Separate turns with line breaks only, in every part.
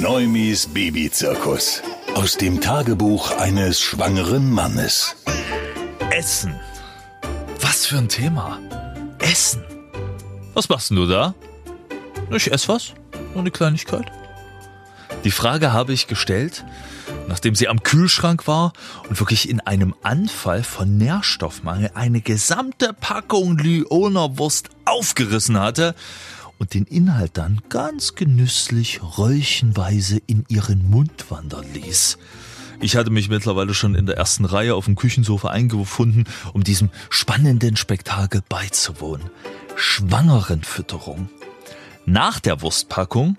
Neumis Babyzirkus. Aus dem Tagebuch eines schwangeren Mannes.
Essen. Was für ein Thema. Essen. Was machst du da? Ich esse was. Nur eine Kleinigkeit. Die Frage habe ich gestellt, nachdem sie am Kühlschrank war und wirklich in einem Anfall von Nährstoffmangel eine gesamte Packung Lyoner Wurst aufgerissen hatte und den Inhalt dann ganz genüsslich räuchenweise in ihren Mund wandern ließ. Ich hatte mich mittlerweile schon in der ersten Reihe auf dem Küchensofa eingefunden, um diesem spannenden Spektakel beizuwohnen. Schwangerenfütterung. Nach der Wurstpackung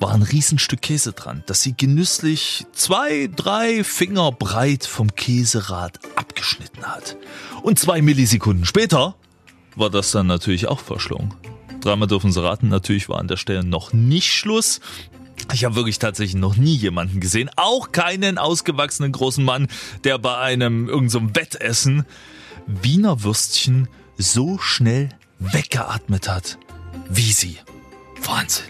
war ein Riesenstück Käse dran, das sie genüsslich zwei, drei Finger breit vom Käserad abgeschnitten hat. Und zwei Millisekunden später war das dann natürlich auch verschlungen. Dreimal dürfen sie raten, natürlich war an der Stelle noch nicht Schluss. Ich habe wirklich tatsächlich noch nie jemanden gesehen, auch keinen ausgewachsenen großen Mann, der bei einem irgendeinem so Wettessen Wiener Würstchen so schnell weggeatmet hat wie sie. Wahnsinn.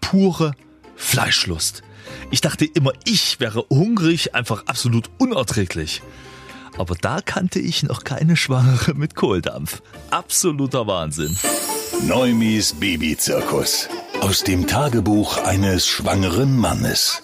Pure Fleischlust. Ich dachte immer, ich wäre hungrig, einfach absolut unerträglich. Aber da kannte ich noch keine Schwangere mit Kohldampf. Absoluter Wahnsinn.
Neumis Babyzirkus. Aus dem Tagebuch eines schwangeren Mannes.